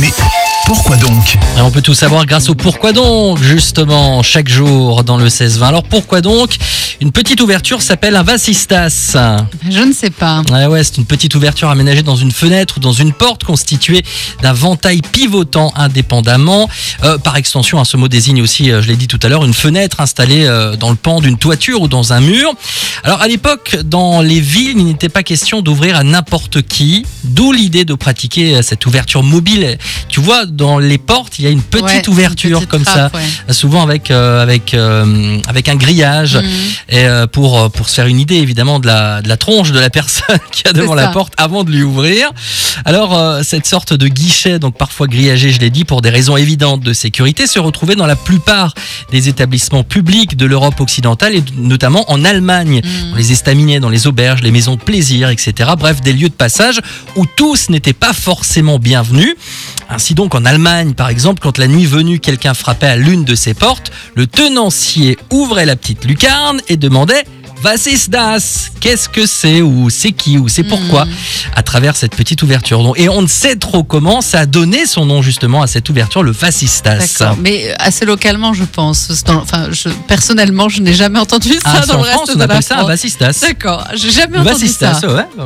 Mais pourquoi donc Et on peut tout savoir grâce au pourquoi donc, justement, chaque jour dans le 16-20. Alors pourquoi donc Une petite ouverture s'appelle un vasistas. Je ne sais pas. Ouais, ouais, c'est une petite ouverture aménagée dans une fenêtre ou dans une porte constituée d'un ventail pivotant indépendamment. Euh, par extension, hein, ce mot désigne aussi, euh, je l'ai dit tout à l'heure, une fenêtre installée euh, dans le pan d'une toiture ou dans un mur. Alors à l'époque, dans les villes, il n'était pas question d'ouvrir à n'importe qui, d'où l'idée de pratiquer cette ouverture mobile. Tu vois, dans les portes, il y a une petite Ouais, une ouverture petite comme trappe, ça, ouais. souvent avec euh, avec euh, avec un grillage Mhm. et euh, pour euh, pour se faire une idée évidemment de la de la tronche de la personne qui a devant la porte avant de lui ouvrir. Alors euh, cette sorte de guichet donc parfois grillagé, je l'ai dit pour des raisons évidentes de sécurité se retrouvait dans la plupart des établissements publics de l'Europe occidentale et notamment en Allemagne, Mhm. dans les estaminets, dans les auberges, les maisons de plaisir, etc. Bref, des lieux de passage où tous n'étaient pas forcément bienvenus. Ainsi donc en Allemagne, par exemple, quand la nuit venue, quelqu'un frappait à l'une de ses portes, le tenancier ouvrait la petite lucarne et demandait Was ist das Qu'est-ce que c'est ou c'est qui ou c'est pourquoi Mhm. à travers cette petite ouverture. Donc, Et on ne sait trop comment ça a donné son nom justement à cette ouverture, le Vasistas. D'accord. Mais assez localement, je pense. Dans- Enfin, je, personnellement, je n'ai jamais entendu ça Ah, dans en le reste France, on de la appelle ça un France. Vasistas. D'accord, j'ai jamais entendu Vasistas, ça. ouais, ouais.